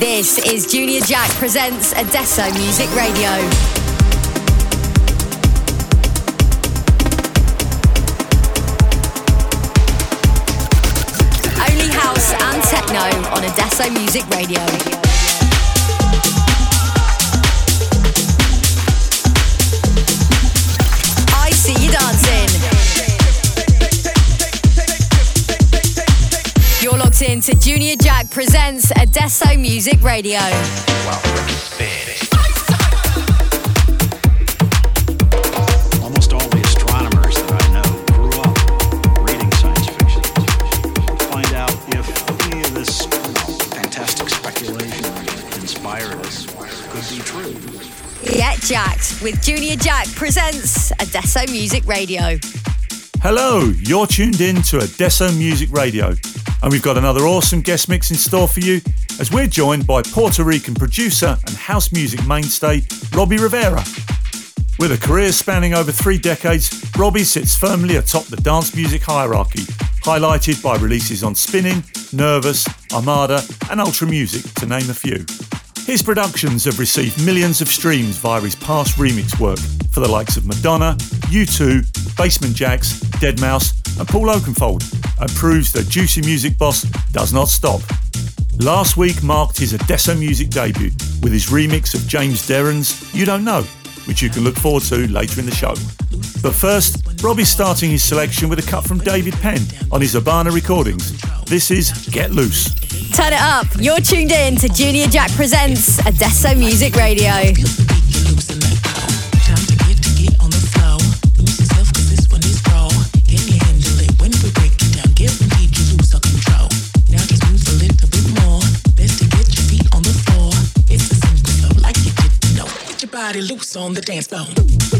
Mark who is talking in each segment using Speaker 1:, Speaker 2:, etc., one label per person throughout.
Speaker 1: This is Junior Jack presents Adesso Music Radio. Only house and techno on Adesso Music Radio. You're locked in to Junior Jack presents Adesso Music Radio.
Speaker 2: Almost all the astronomers that I know grew up reading science fiction. Find out if any of this you know, fantastic speculation that inspired us could be true.
Speaker 1: Get jacked with Junior Jack presents Adesso Music Radio.
Speaker 3: Hello, you're tuned in to Adesso Music Radio, and we've got another awesome guest mix in store for you as we're joined by Puerto Rican producer and house music mainstay Robbie Rivera. With a career spanning over three decades, Robbie sits firmly atop the dance music hierarchy, highlighted by releases on Spinnin', Nervous, Armada, and Ultra Music, to name a few. His productions have received millions of streams via his past remix work for the likes of Madonna, U2, Basement Jaxx, Deadmau5, and Paul Oakenfold, and proves that Juicy Music Boss does not stop. Last week marked his Adesso Music debut with his remix of James Deron's You Don't Know, which you can look forward to later in the show. But first, Robbie's starting his selection with a cut from David Penn on his Urbana recordings. This is Get Loose.
Speaker 1: Turn it up. You're tuned in to Junior Jack presents Adesso Music Radio.
Speaker 4: Loose on the dance floor.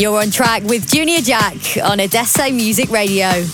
Speaker 1: You're on track with Junior Jack on Adesso Music Radio.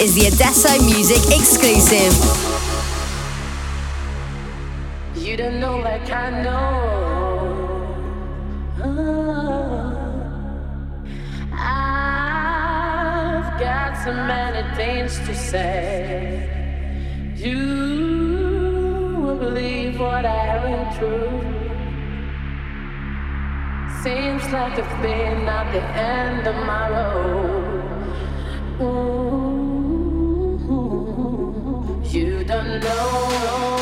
Speaker 1: Is the Adesso Music exclusive.
Speaker 5: You don't know like I know. Oh, I've got so many things to say. You will believe what I been through. Seems like I've been at the end of my road. Ooh, you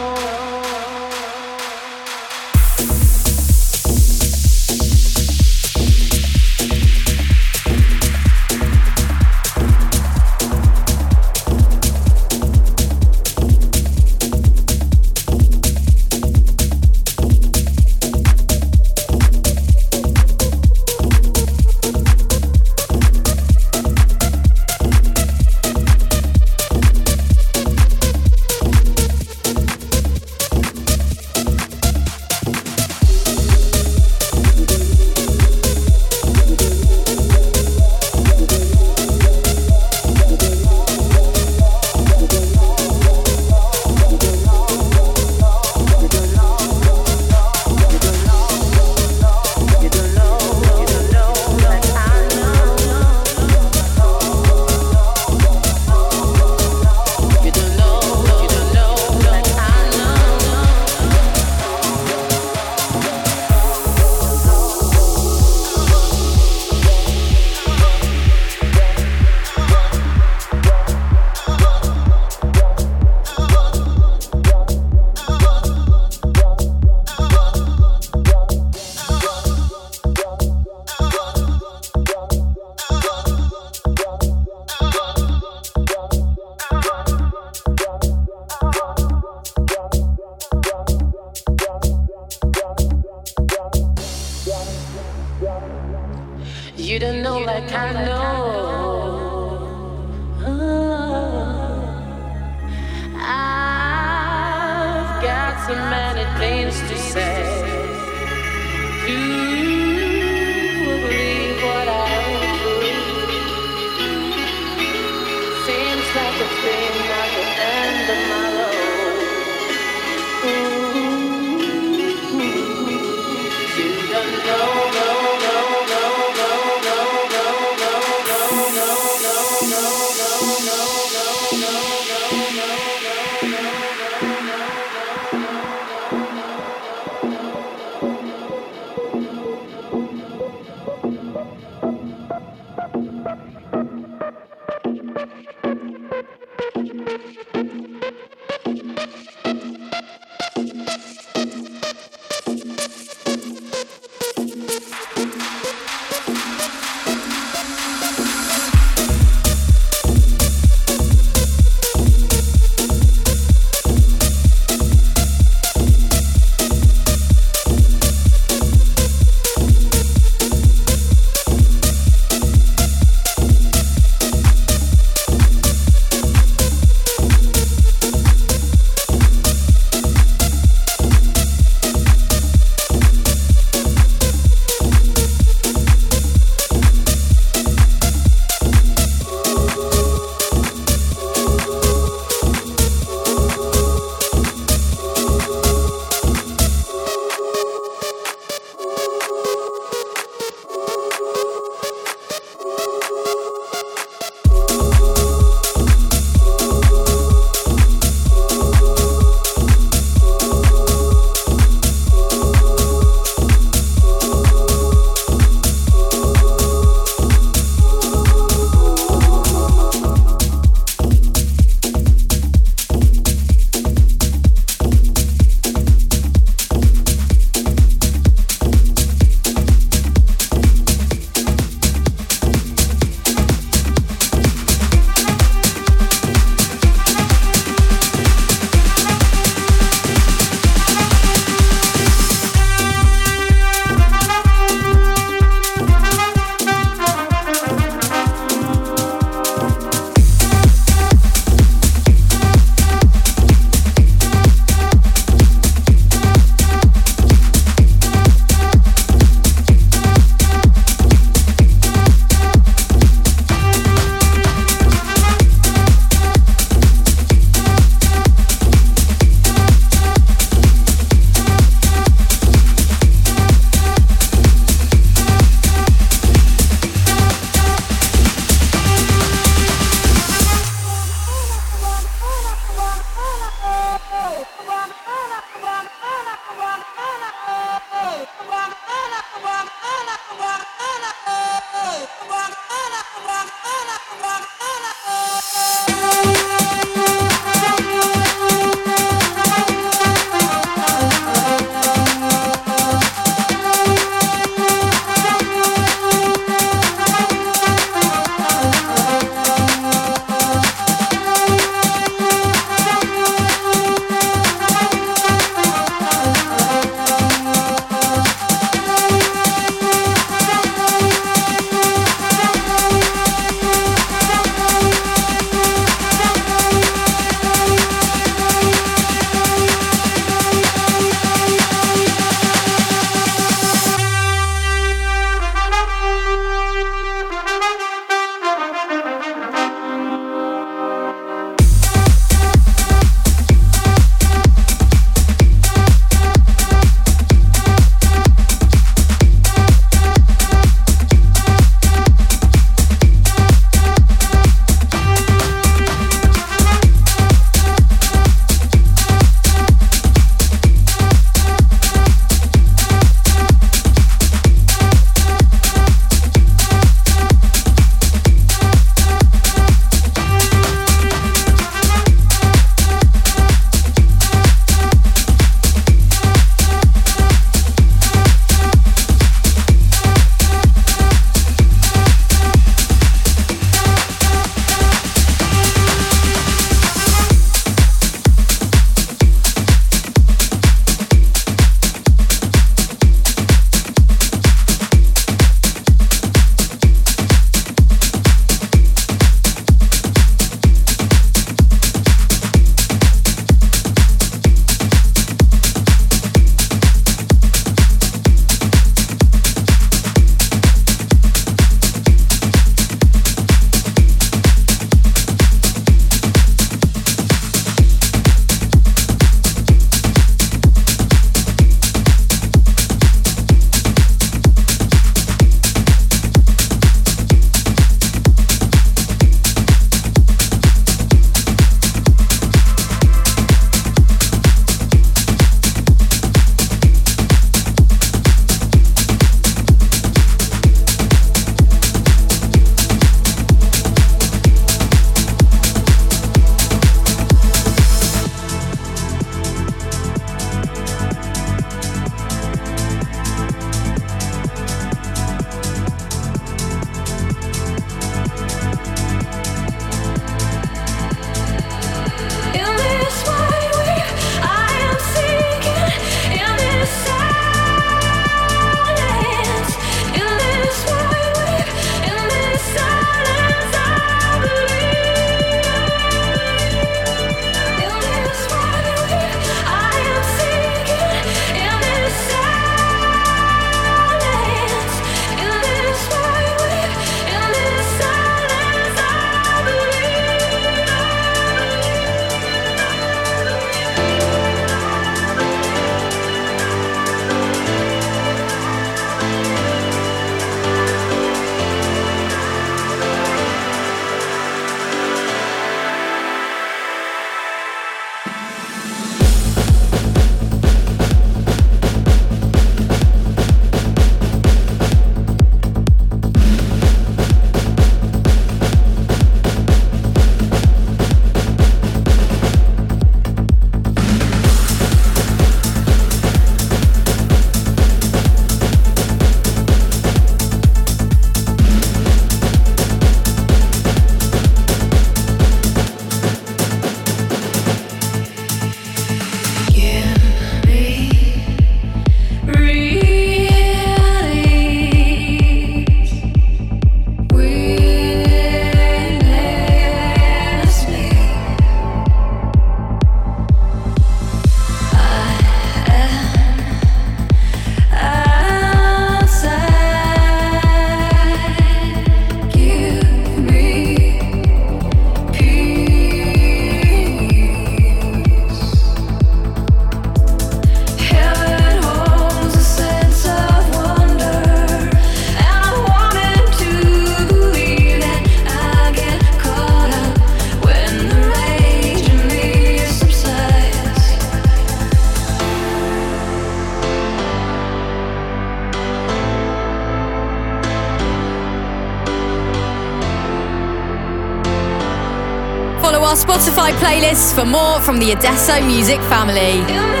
Speaker 6: Playlist for more from the Adesso music family.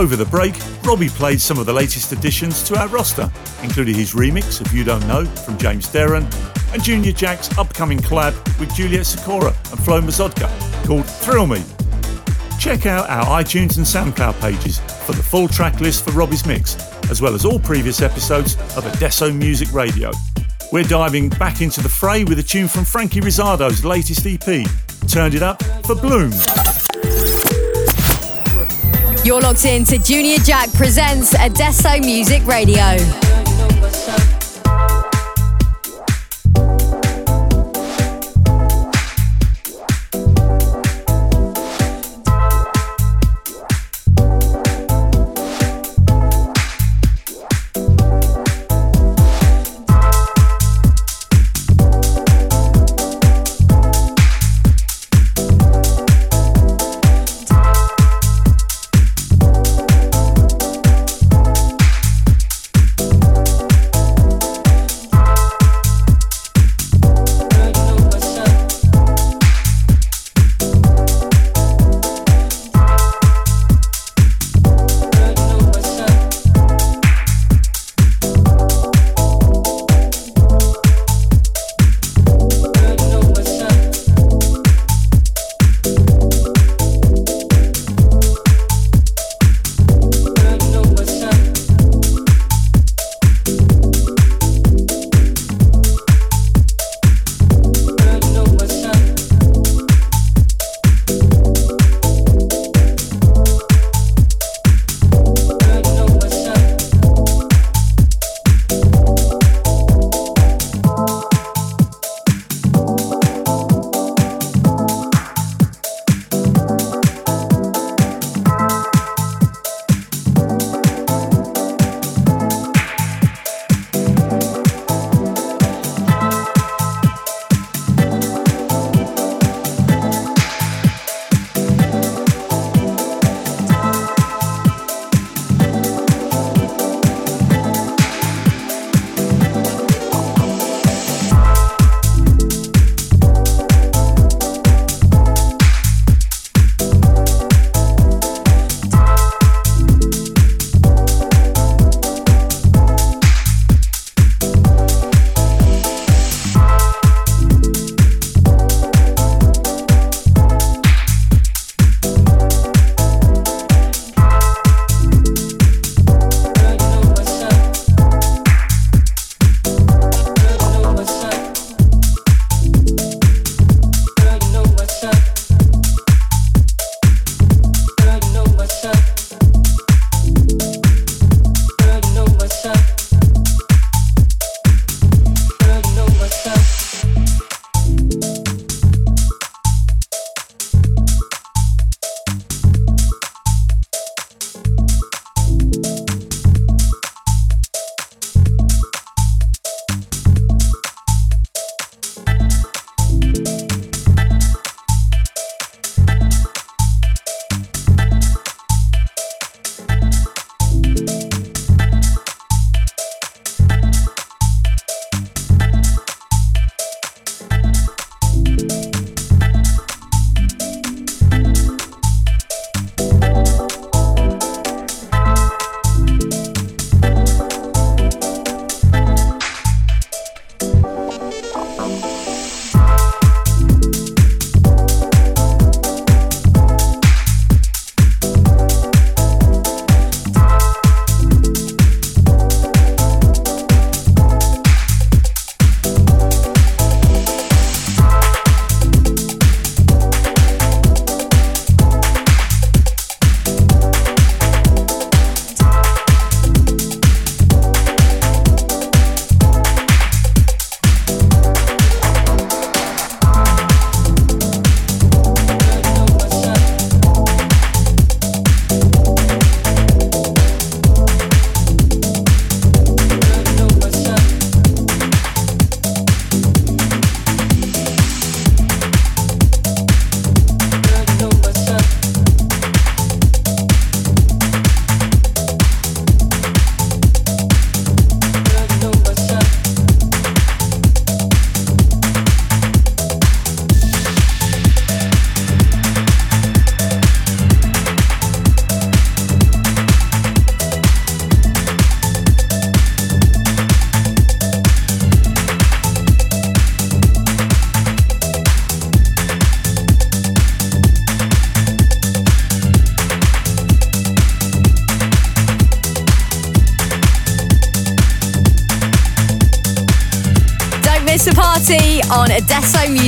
Speaker 3: Over the break, Robbie played some of the latest additions to our roster, including his remix of You Don't Know from James Deron and Junior Jack's upcoming collab with Juliet Sikora and Flo Mrzdk called Thrill Me. Check out our iTunes and SoundCloud pages for the full track list for Robbie's mix, as well as all previous episodes of Adesso Music Radio. We're diving back into the fray with a tune from Franky Rizardo's latest EP, Turned It Up for Bloom.
Speaker 1: You're locked in to Junior Jack presents Adesso Music Radio.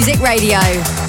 Speaker 1: Music Radio.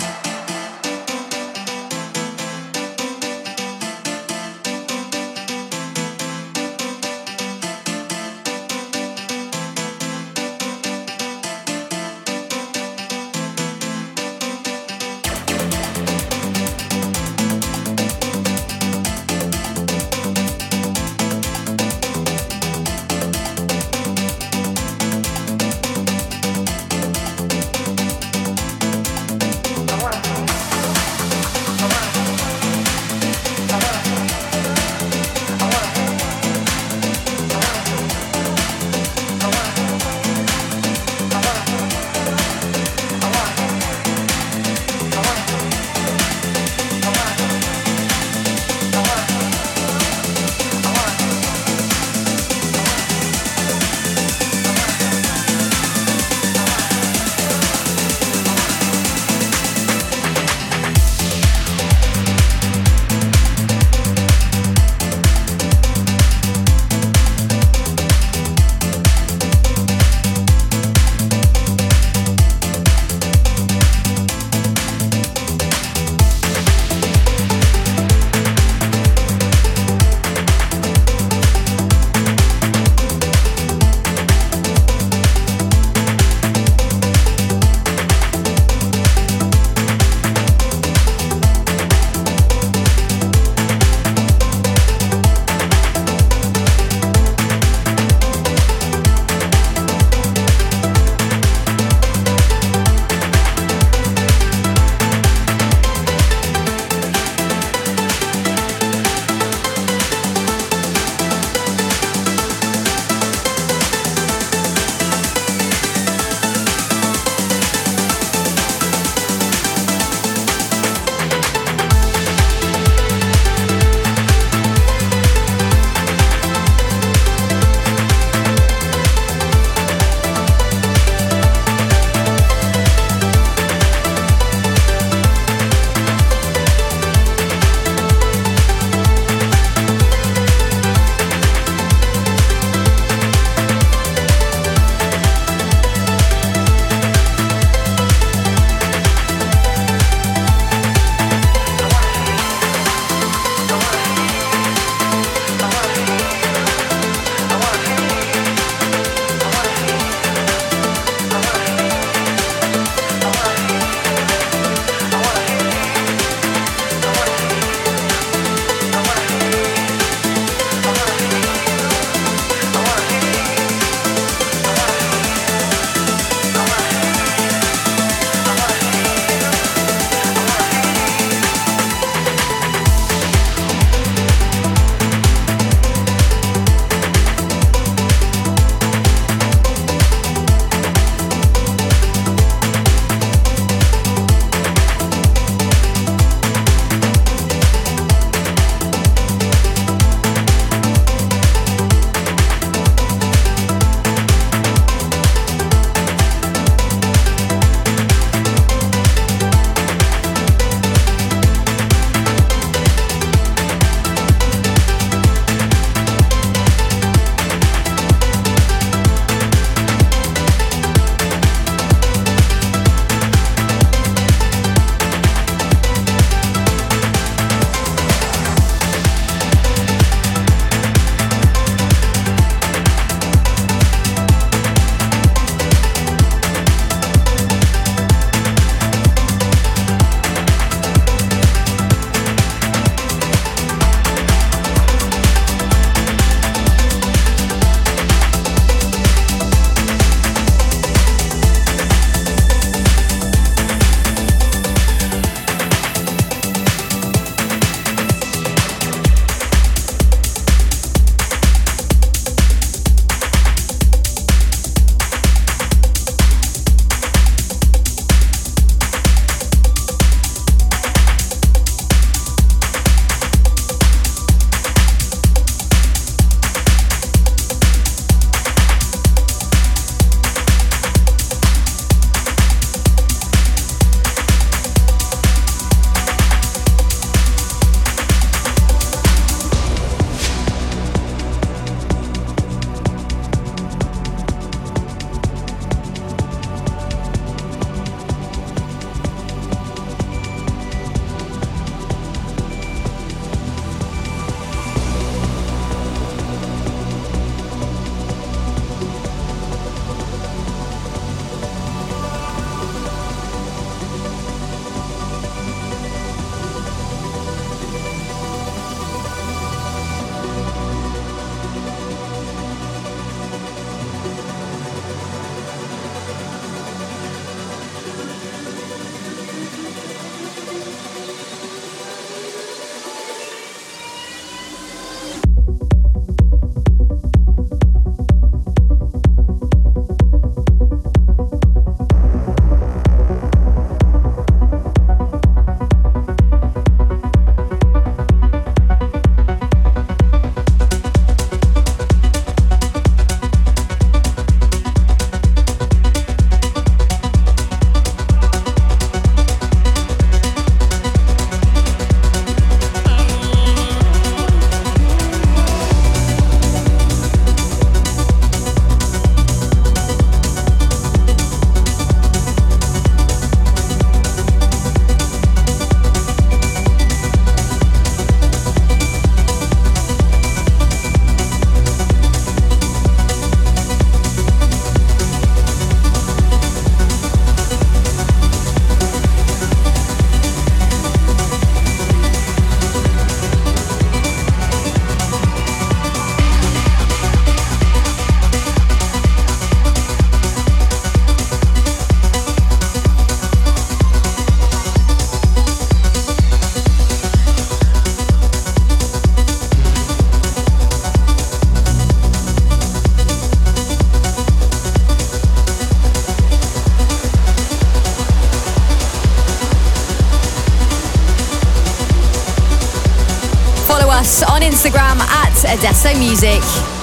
Speaker 1: Adesso Music.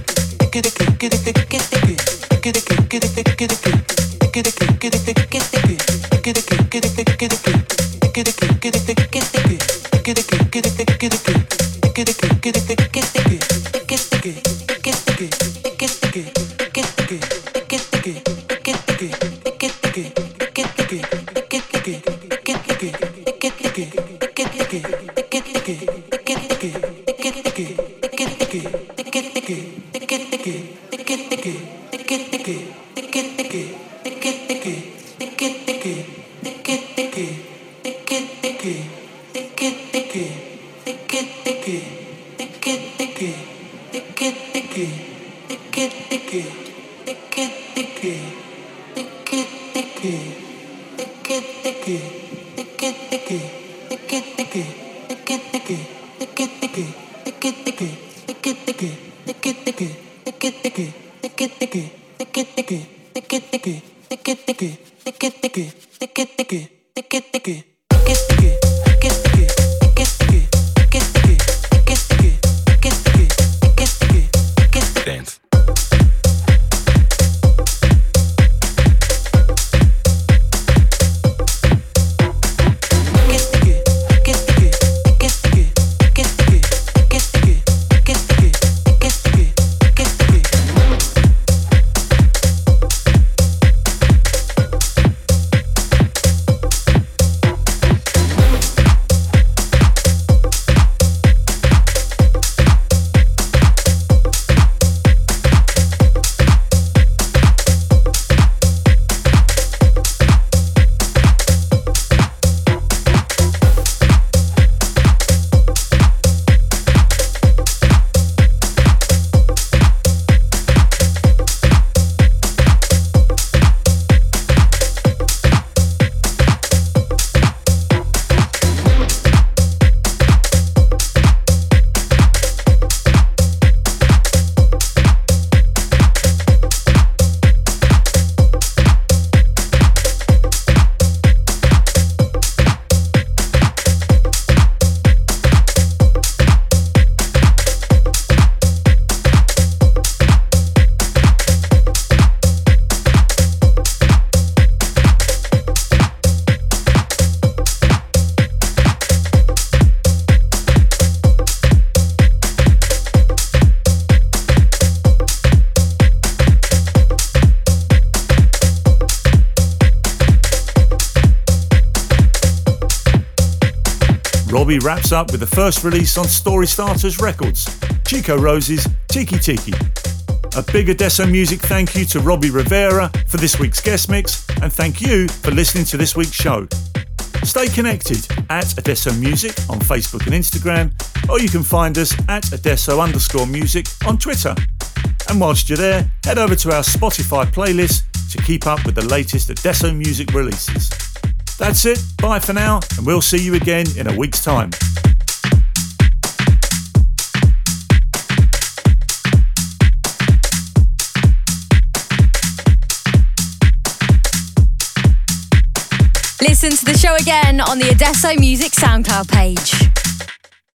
Speaker 3: wraps up with the first release on Story Starters Records, Chico Rose's Tiki Tiki. A big Adesso Music thank you to Robbie Rivera for this week's guest mix, and thank you for listening to this week's show. Stay connected at Adesso Music on Facebook and Instagram, or you can find us at Adesso underscore music on Twitter. And whilst you're there, head over to our Spotify playlist to keep up with the latest Adesso Music releases. That's it, bye for now, and we'll see you again in a week's time.
Speaker 1: Listen to the show again on the Adesso Music SoundCloud page.